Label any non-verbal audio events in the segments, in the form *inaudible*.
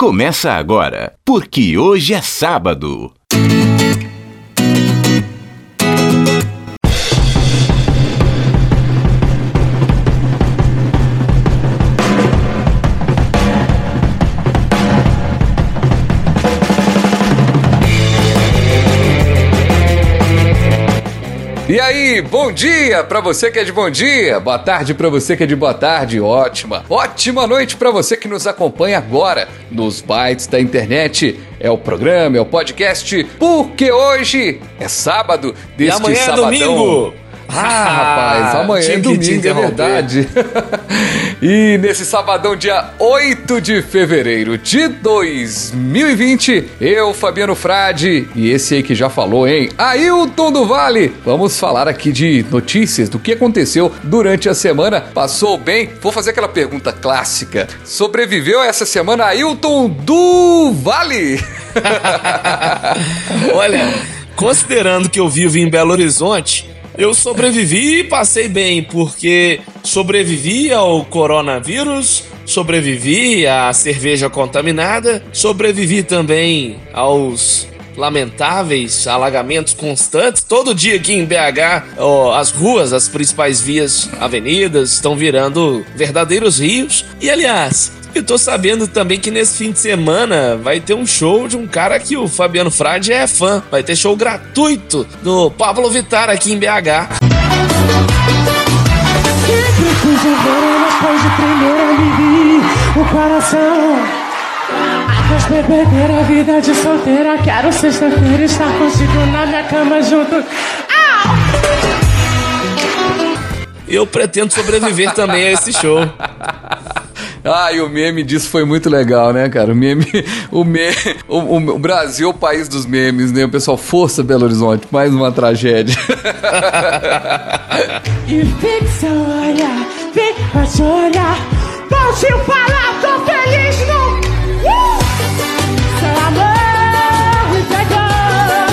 começa agora, porque hoje é sábado. Aí, bom dia para você que é de bom dia, boa tarde para você que é de boa tarde, ótima. Ótima noite para você que nos acompanha agora nos bytes da internet. É o programa, é o podcast, porque hoje é sábado deste e amanhã sabadão. É domingo. Ah, rapaz, amanhã é domingo, é verdade. *laughs* e nesse sabadão, dia 8 de fevereiro de 2020, eu, Fabiano Frade, e esse aí que já falou, hein? Ailton do Vale. Vamos falar aqui de notícias do que aconteceu durante a semana. Passou bem? Vou fazer aquela pergunta clássica. Sobreviveu essa semana Ailton do Vale? *laughs* Olha, considerando que eu vivo em Belo Horizonte, eu sobrevivi e passei bem, porque sobrevivi ao coronavírus, sobrevivi à cerveja contaminada, sobrevivi também aos lamentáveis alagamentos constantes. Todo dia aqui em BH, ó, as ruas, as principais vias, avenidas, estão virando verdadeiros rios. E aliás, eu tô sabendo também que nesse fim de semana vai ter um show de um cara que o Fabiano Frade é fã. Vai ter show gratuito do Pablo Vittar aqui em BH. Mas ter a vida de solteira. Quero sexta-feira estar contigo na minha cama junto. Eu pretendo sobreviver também a esse show. *laughs* Ah, e o meme disso foi muito legal, né, cara? O meme, *laughs* o, me, o, o, o Brasil é o país dos memes, né? O pessoal, força Belo Horizonte, mais uma tragédia. E te olhar. Posso falar, tô feliz no. Uh! Seu amor me pegou,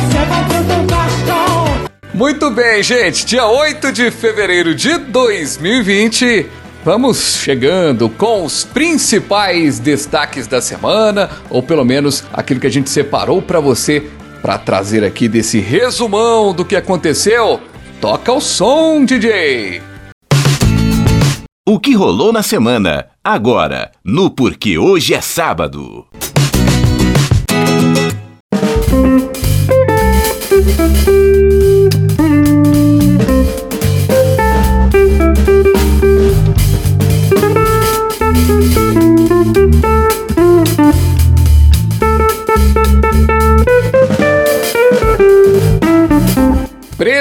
você vai pro teu bastão. Muito bem, gente. Dia 8 de fevereiro de 2020. Vamos chegando com os principais destaques da semana, ou pelo menos aquilo que a gente separou para você para trazer aqui desse resumão do que aconteceu. Toca o som, DJ. O que rolou na semana, agora, no Porque Hoje é Sábado.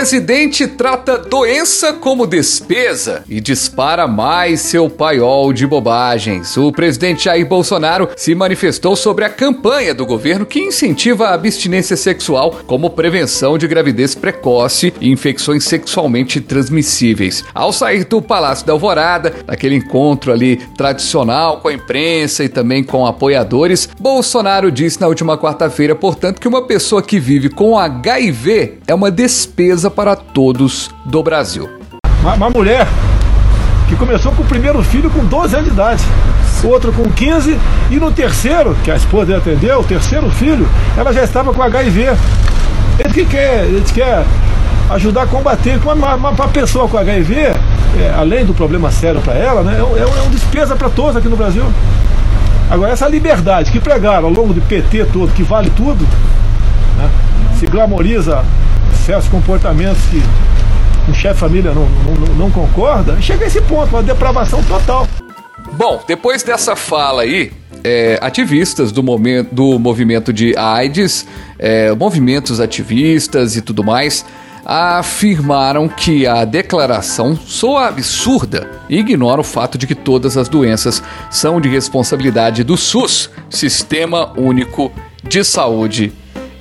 Presidente trata doença como despesa e dispara mais seu paiol de bobagens. O presidente Jair Bolsonaro se manifestou sobre a campanha do governo que incentiva a abstinência sexual como prevenção de gravidez precoce e infecções sexualmente transmissíveis. Ao sair do Palácio da Alvorada, naquele encontro ali tradicional com a imprensa e também com apoiadores, Bolsonaro disse na última quarta-feira, portanto, que uma pessoa que vive com HIV é uma despesa para todos do Brasil. Uma, uma, mulher que começou com o primeiro filho com 12 anos de idade, outro com 15 e no terceiro, que a esposa atendeu, o terceiro filho, ela já estava com HIV. Ele que quer, ele quer ajudar a combater uma, uma, pessoa com HIV, é, além do problema sério para ela, né, é, é, uma despesa para todos aqui no Brasil. Agora, essa liberdade que pregaram ao longo do PT todo, que vale tudo, né, se glamoriza certos comportamentos que um chefe de família não, não, não concorda, chega a esse ponto, uma depravação total. Bom, depois dessa fala aí, é, ativistas do, momento, do movimento de AIDS, é, movimentos ativistas e tudo mais, afirmaram que a declaração soa absurda e ignora o fato de que todas as doenças são de responsabilidade do SUS, Sistema Único de Saúde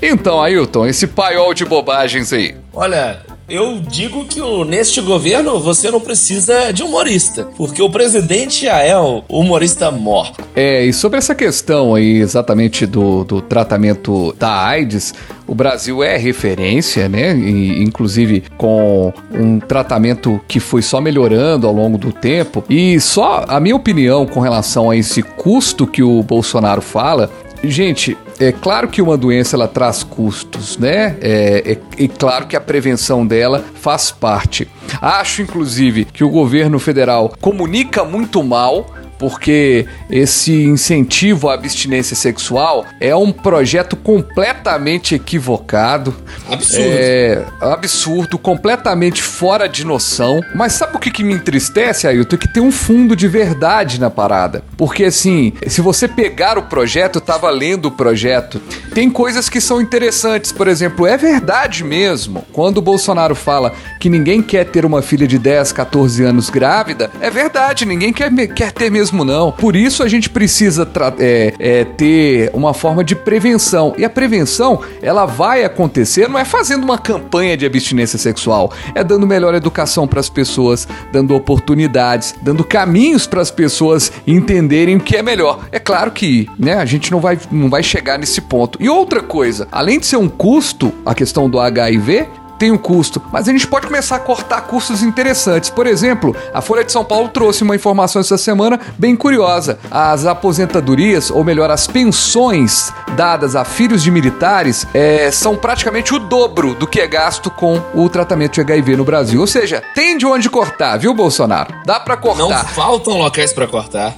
então, Ailton, esse paiol de bobagens aí. Olha, Eu digo que neste governo você não precisa de humorista, porque o presidente já é o humorista mor. É, e sobre essa questão aí exatamente do, do tratamento da AIDS, o Brasil é referência, né? E, inclusive com um tratamento que foi só melhorando ao longo do tempo. E só a minha opinião com relação a esse custo que o Bolsonaro fala, gente, é claro que uma doença ela traz custos, né? É, é, é, claro que a prevenção dela faz parte. Acho, inclusive, que o governo federal comunica muito mal porque esse incentivo à abstinência sexual é um projeto completamente equivocado. Absurdo. É absurdo, completamente fora de noção. Mas sabe o que, que me entristece, Ailton? Que tem um fundo de verdade na parada. Porque assim, se você pegar o projeto, eu tava lendo o projeto, tem coisas que são interessantes. Por exemplo, é verdade mesmo. Quando o Bolsonaro fala que ninguém quer ter uma filha de 10, 14 anos grávida, é verdade, ninguém quer, quer ter mesmo mesmo, não. Por isso a gente precisa é, é, ter uma forma de prevenção. E a prevenção, ela vai acontecer, não é fazendo uma campanha de abstinência sexual, é dando melhor educação para as pessoas, dando oportunidades, dando caminhos para as pessoas entenderem o que é melhor. É claro que, né, a gente não vai, não vai chegar nesse ponto. E outra coisa, além de ser um custo, a questão do HIV, tem um custo, mas a gente pode começar a cortar custos interessantes. Por exemplo, a Folha de São Paulo trouxe uma informação essa semana bem curiosa. As aposentadorias, ou melhor, as pensões dadas a filhos de militares é, são praticamente o dobro do que é gasto com o tratamento de HIV no Brasil. Ou seja, tem de onde cortar, viu, Bolsonaro? Dá para cortar. Não faltam locais para cortar.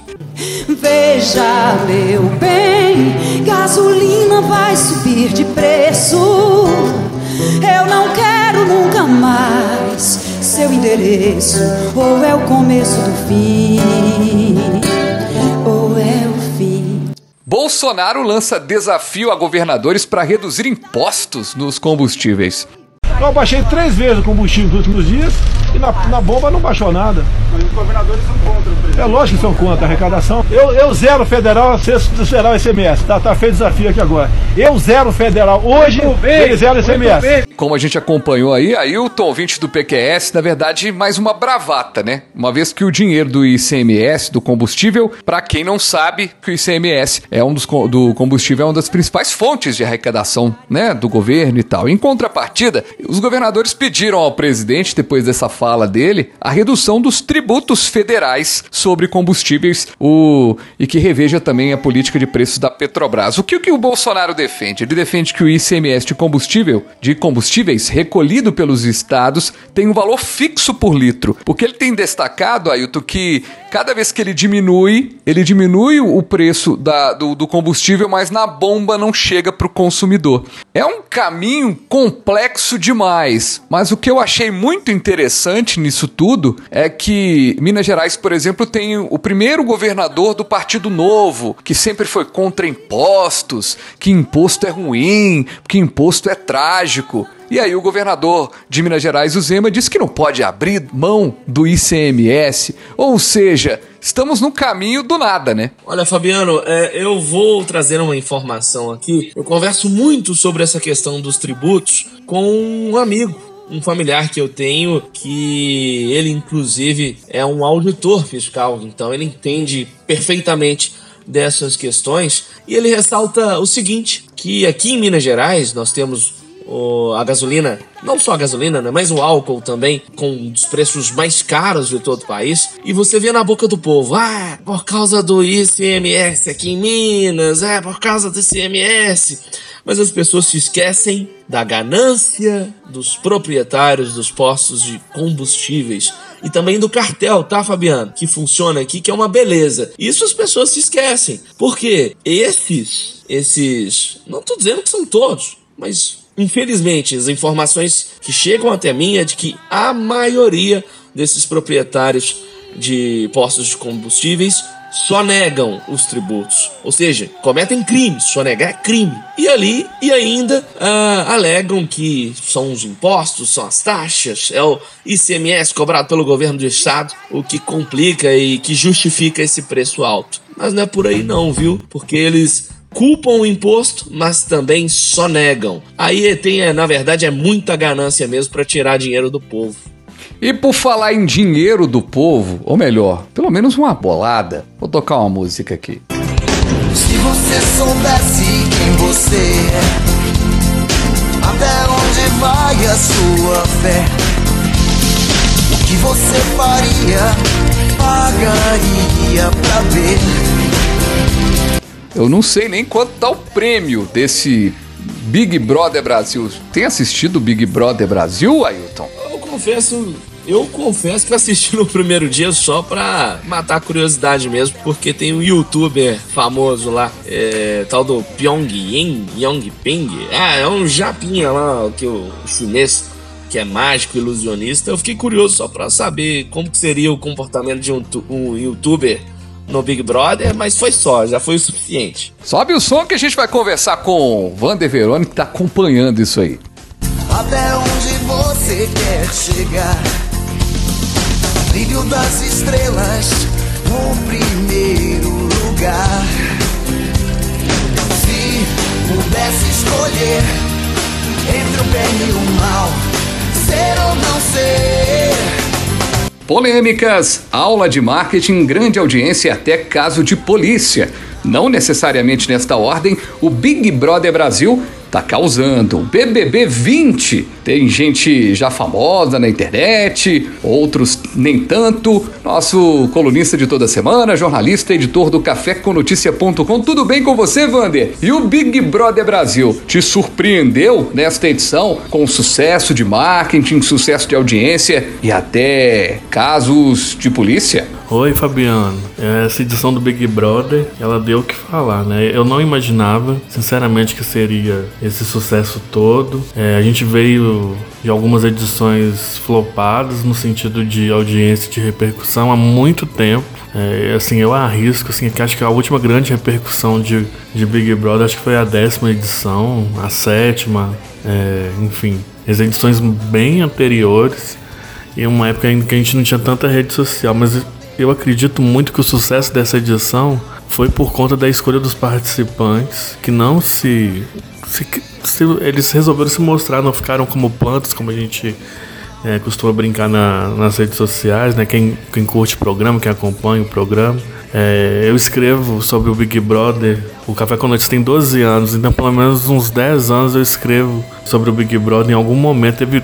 Veja, meu bem, gasolina vai subir de preço. Eu não quero nunca mais seu endereço. Ou é o começo do fim, ou é o fim. Bolsonaro lança desafio a governadores para reduzir impostos nos combustíveis. Eu baixei três vezes o combustível nos últimos dias e na, na bomba não baixou nada. Mas os governadores são contra o presidente. É lógico que são contra a arrecadação. Eu, eu zero federal, vocês zerar o ICMS. Tá, tá feito desafio aqui agora. Eu zero federal. Hoje, ele zero ICMS. Como a gente acompanhou aí, Ailton, ouvinte do PQS, na verdade, mais uma bravata, né? Uma vez que o dinheiro do ICMS, do combustível, para quem não sabe, que o ICMS é um dos do combustível é uma das principais fontes de arrecadação, né, do governo e tal. Em contrapartida, os governadores pediram ao presidente, depois dessa fala dele, a redução dos tributos federais sobre combustíveis o, e que reveja também a política de preços da Petrobras. O que, o que o Bolsonaro defende? Ele defende que o ICMS de combustível, de combustíveis recolhido pelos estados, tem um valor fixo por litro. Porque ele tem destacado, Ailton, que cada vez que ele diminui, ele diminui o preço da, do, do combustível, mas na bomba não chega para o consumidor. É um caminho complexo de demais. Mas o que eu achei muito interessante nisso tudo é que Minas Gerais, por exemplo, tem o primeiro governador do Partido Novo, que sempre foi contra impostos, que imposto é ruim, que imposto é trágico. E aí o governador de Minas Gerais, o Zema, disse que não pode abrir mão do ICMS, ou seja, estamos no caminho do nada, né? Olha, Fabiano, é, eu vou trazer uma informação aqui. Eu converso muito sobre essa questão dos tributos com um amigo um familiar que eu tenho que ele inclusive é um auditor fiscal, então ele entende perfeitamente dessas questões e ele ressalta o seguinte, que aqui em Minas Gerais nós temos o, a gasolina, não só a gasolina, né, mas o álcool também, com um dos preços mais caros de todo o país. E você vê na boca do povo, ah, por causa do ICMS aqui em Minas, é por causa do ICMS. Mas as pessoas se esquecem da ganância dos proprietários dos postos de combustíveis e também do cartel, tá, Fabiano? Que funciona aqui, que é uma beleza. Isso as pessoas se esquecem. Porque esses, esses, não tô dizendo que são todos, mas Infelizmente, as informações que chegam até mim é de que a maioria desses proprietários de postos de combustíveis só negam os tributos, ou seja, cometem crimes, só negar é crime. E ali, e ainda ah, alegam que são os impostos, são as taxas, é o ICMS cobrado pelo governo do estado, o que complica e que justifica esse preço alto. Mas não é por aí não, viu? Porque eles culpam o imposto, mas também só negam. Aí tem, é, na verdade, é muita ganância mesmo para tirar dinheiro do povo. E por falar em dinheiro do povo, ou melhor, pelo menos uma bolada, vou tocar uma música aqui. Se você soubesse quem você é, até onde vai a sua fé, o que você faria, pagaria pra ver. Eu não sei nem quanto tá o prêmio desse Big Brother Brasil. Tem assistido Big Brother Brasil, Ailton? Eu confesso, eu confesso que assisti no primeiro dia só pra matar a curiosidade mesmo, porque tem um youtuber famoso lá, é, tal do Pyongyang, Yongping. Ah, é um japinha lá, que o chinês que é mágico, ilusionista. Eu fiquei curioso só pra saber como que seria o comportamento de um, um youtuber no Big Brother, mas foi só, já foi o suficiente. Sobe o som que a gente vai conversar com o Vander Verone, que tá acompanhando isso aí. Até onde você quer chegar? Brilho das estrelas no primeiro lugar. Se pudesse escolher entre o bem e o mal, ser ou não ser. Polêmicas, aula de marketing, grande audiência e até caso de polícia. Não necessariamente nesta ordem, o Big Brother Brasil tá causando. BBB 20 tem gente já famosa na internet, outros nem tanto. Nosso colunista de toda semana, jornalista, editor do caféconoticia.com. Tudo bem com você, Vander? E o Big Brother Brasil te surpreendeu nesta edição com sucesso de marketing, sucesso de audiência e até casos de polícia? Oi, Fabiano. Essa edição do Big Brother, ela deu o que falar, né? Eu não imaginava, sinceramente, que seria esse sucesso todo. É, a gente veio de algumas edições flopadas no sentido de audiência, de repercussão há muito tempo. É, assim, eu arrisco, assim, que acho que a última grande repercussão de, de Big Brother acho que foi a décima edição, a sétima, é, enfim, as edições bem anteriores. E uma época em que a gente não tinha tanta rede social, mas eu acredito muito que o sucesso dessa edição foi por conta da escolha dos participantes que não se, se, se eles resolveram se mostrar, não ficaram como plantas, como a gente é, costuma brincar na, nas redes sociais, né? Quem, quem curte o programa, quem acompanha o programa. É, eu escrevo sobre o Big Brother. O Café com tem 12 anos, então pelo menos uns 10 anos eu escrevo sobre o Big Brother. Em algum momento teve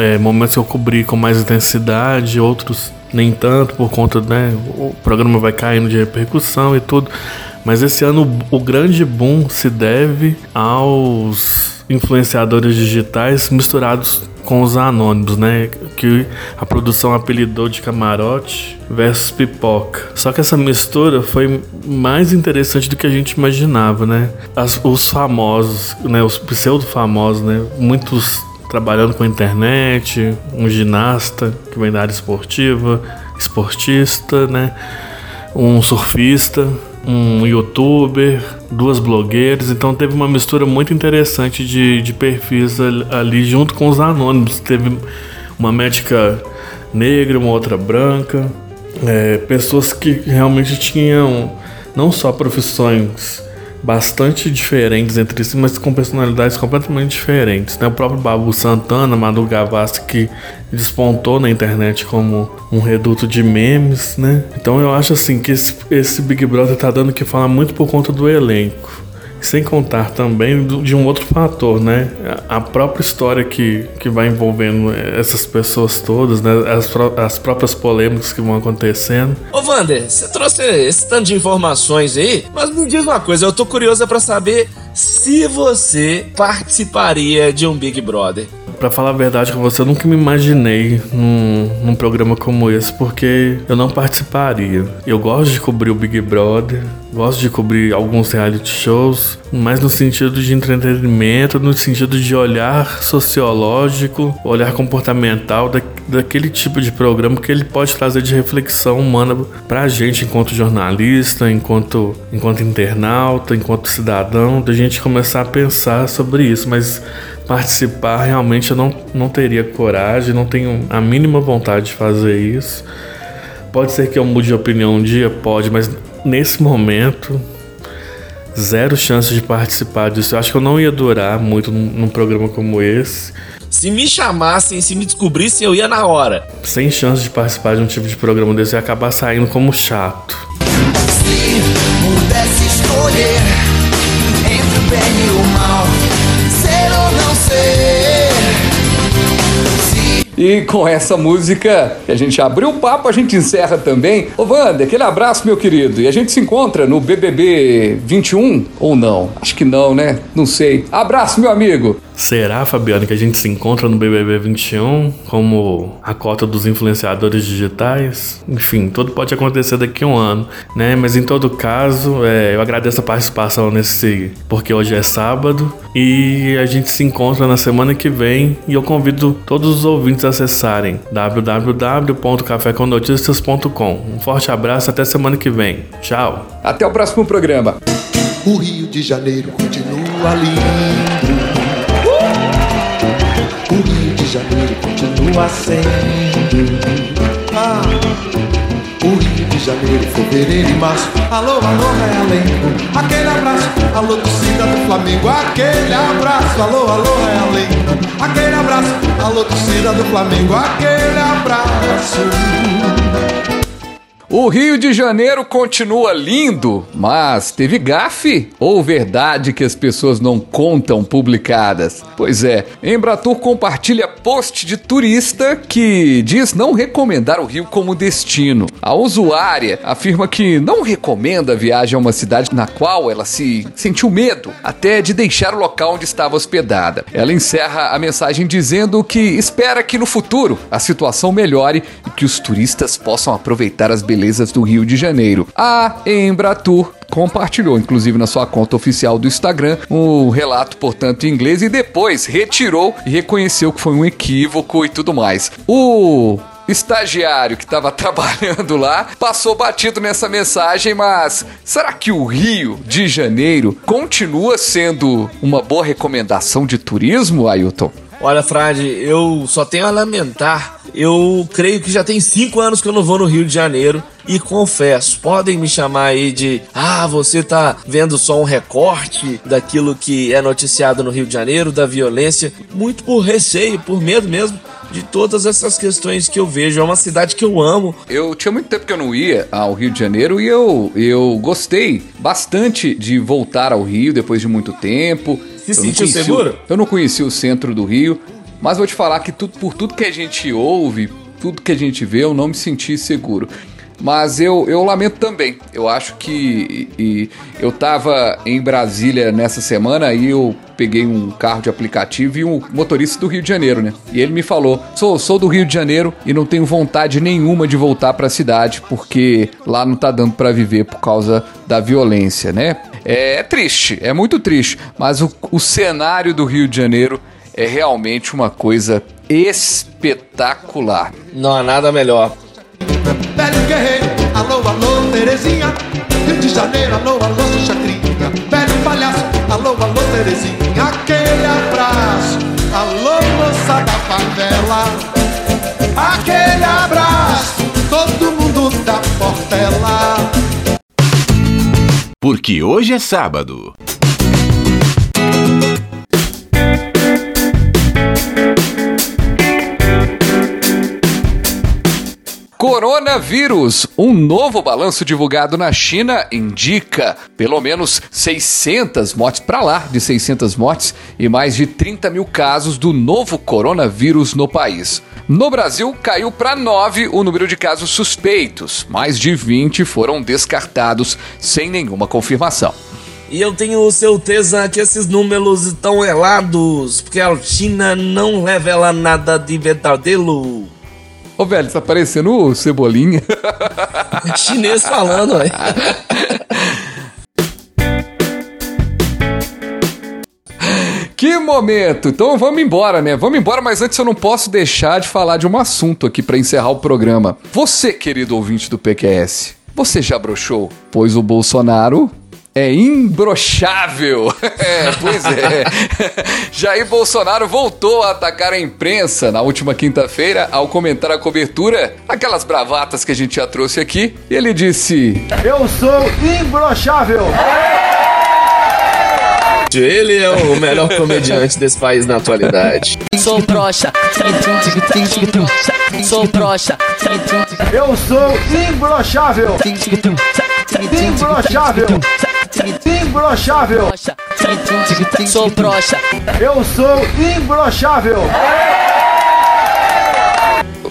é, momentos que eu cobri com mais intensidade, outros nem tanto por conta, né? O programa vai caindo de repercussão e tudo. Mas esse ano o grande boom se deve aos influenciadores digitais misturados com os anônimos, né? Que a produção apelidou de camarote versus pipoca. Só que essa mistura foi mais interessante do que a gente imaginava, né? As, os famosos, né? Os pseudo famosos, né? Muitos trabalhando com a internet, um ginasta que vem da área esportiva, esportista, né? Um surfista, um youtuber, duas blogueiras, então teve uma mistura muito interessante de, de perfis ali junto com os anônimos. Teve uma médica negra, uma outra branca, é, pessoas que realmente tinham não só profissões bastante diferentes entre si, mas com personalidades completamente diferentes. Né? O próprio Babu Santana, Madu Gavassi, que despontou na internet como um reduto de memes, né? Então eu acho assim que esse, esse Big Brother tá dando que falar muito por conta do elenco. Sem contar também de um outro fator, né? A própria história que, que vai envolvendo essas pessoas todas, né? As, as próprias polêmicas que vão acontecendo. Ô, Vander, você trouxe esse tanto de informações aí, mas me diz uma coisa, eu tô curiosa para saber se você participaria de um Big Brother. Pra falar a verdade com você, eu nunca me imaginei num, num programa como esse, porque eu não participaria. Eu gosto de cobrir o Big Brother, gosto de cobrir alguns reality shows, mas no sentido de entretenimento, no sentido de olhar sociológico, olhar comportamental da, daquele tipo de programa que ele pode trazer de reflexão humana pra gente enquanto jornalista, enquanto, enquanto internauta, enquanto cidadão, da gente começar a pensar sobre isso, mas participar, realmente eu não, não teria coragem, não tenho a mínima vontade de fazer isso. Pode ser que eu mude de opinião um dia, pode, mas nesse momento zero chance de participar disso. Eu acho que eu não ia durar muito num, num programa como esse. Se me chamassem, se me descobrissem, eu ia na hora. Sem chance de participar de um tipo de programa desse, eu ia acabar saindo como chato. Se pudesse escolher entre o bem e o E com essa música que a gente abriu o papo, a gente encerra também. Ô Wander, aquele abraço, meu querido. E a gente se encontra no BBB 21 ou não? Acho que não, né? Não sei. Abraço, meu amigo. Será, Fabiano, que a gente se encontra no BBB 21 como a cota dos influenciadores digitais? Enfim, tudo pode acontecer daqui a um ano, né? Mas em todo caso, é, eu agradeço a participação nesse porque hoje é sábado e a gente se encontra na semana que vem e eu convido todos os ouvintes a acessarem www.cafécomnoticias.com. Um forte abraço, até semana que vem. Tchau. Até o próximo programa. O Rio de Janeiro continua lindo. Janeiro continua sendo. Ah, o Rio de Janeiro, fevereiro e março. Alô, alô, Realengo. Aquele abraço, alô, torcida do Flamengo. Aquele abraço, alô, alô, Realengo. Aquele abraço, alô, torcida do Flamengo. Aquele abraço. O Rio de Janeiro continua lindo, mas teve gafe ou verdade que as pessoas não contam publicadas? Pois é, Embratur compartilha post de turista que diz não recomendar o Rio como destino. A usuária afirma que não recomenda a viagem a uma cidade na qual ela se sentiu medo até de deixar o local onde estava hospedada. Ela encerra a mensagem dizendo que espera que no futuro a situação melhore e que os turistas possam aproveitar as belezas do Rio de Janeiro. A Embratur compartilhou, inclusive na sua conta oficial do Instagram, um relato, portanto, em inglês e depois retirou e reconheceu que foi um equívoco e tudo mais. O estagiário que estava *laughs* trabalhando lá passou batido nessa mensagem, mas será que o Rio de Janeiro continua sendo uma boa recomendação de turismo, Ailton? Olha, Frade, eu só tenho a lamentar. Eu creio que já tem cinco anos que eu não vou no Rio de Janeiro e confesso, podem me chamar aí de ah, você tá vendo só um recorte daquilo que é noticiado no Rio de Janeiro, da violência, muito por receio, por medo mesmo de todas essas questões que eu vejo. É uma cidade que eu amo. Eu tinha muito tempo que eu não ia ao Rio de Janeiro e eu, eu gostei bastante de voltar ao Rio depois de muito tempo. Se Eu não sentiu o- seguro? eu não conheci o centro do Rio, mas vou te falar que tudo, por tudo que a gente ouve, tudo que a gente vê, eu não me senti seguro. Mas eu, eu lamento também. Eu acho que e- eu tava em Brasília nessa semana e eu peguei um carro de aplicativo e um motorista do Rio de Janeiro, né? E ele me falou: sou, sou do Rio de Janeiro e não tenho vontade nenhuma de voltar pra cidade porque lá não tá dando pra viver por causa da violência, né? É, é triste, é muito triste, mas o, o cenário do Rio de Janeiro é realmente uma coisa espetacular. Não há nada melhor. Velho guerreiro, alô, alô, Terezinha. Rio de Janeiro, alô, alô, sou chacrinha. Velho palhaço, alô, alô, Terezinha. Aquele abraço, alô, moça da favela. Aquele abraço, todo mundo da Portela. Porque hoje é sábado. Coronavírus. Um novo balanço divulgado na China indica pelo menos 600 mortes, para lá de 600 mortes e mais de 30 mil casos do novo coronavírus no país. No Brasil, caiu para 9 o número de casos suspeitos. Mais de 20 foram descartados sem nenhuma confirmação. E eu tenho certeza que esses números estão errados, porque a China não revela nada de verdadeiro. Ô, velho, tá parecendo o Cebolinha. Chinês falando, velho. Que momento! Então vamos embora, né? Vamos embora, mas antes eu não posso deixar de falar de um assunto aqui para encerrar o programa. Você, querido ouvinte do PQS, você já broxou? Pois o Bolsonaro é imbrochável. *laughs* É, pois é. *laughs* Jair Bolsonaro voltou a atacar a imprensa na última quinta-feira ao comentar a cobertura, aquelas bravatas que a gente já trouxe aqui. E ele disse: Eu sou imbrochável. Ele é o melhor comediante desse país na atualidade. Sou broxa, sou broxa. Eu sou imbrochável. Imbrochável. Imbrochável. Sou broxa. Eu sou imbrochável.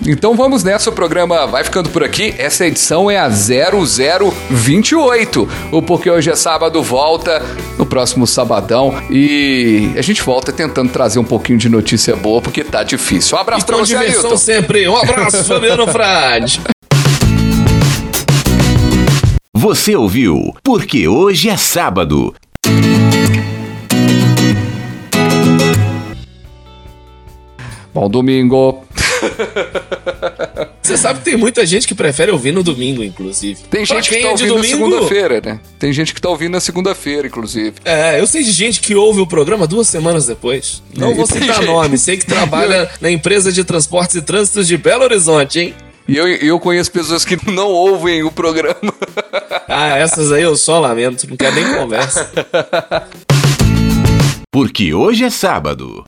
Então vamos nessa, o programa vai ficando por aqui. Essa edição é a 0028. O Porque Hoje é Sábado volta no próximo sabadão e a gente volta tentando trazer um pouquinho de notícia boa, porque tá difícil. Um abraço E com pra você, diversão Ailton. sempre. Um abraço, *laughs* Fabiano Frade. Você ouviu Porque Hoje é Sábado. Bom domingo. *laughs* Você sabe que tem muita gente que prefere ouvir no domingo, inclusive. Tem Pra gente que tá é ouvindo na domingo- segunda-feira, né? Tem gente que tá ouvindo na segunda-feira, inclusive. É, eu sei de gente que ouve o programa duas semanas depois. Não E vou citar gente- nome, *laughs* sei que trabalha na empresa de transportes e trânsitos de Belo Horizonte, hein? E eu, eu conheço pessoas que *laughs* não ouvem o programa. Ah, essas aí eu só lamento, não quero nem conversa. Porque hoje é sábado.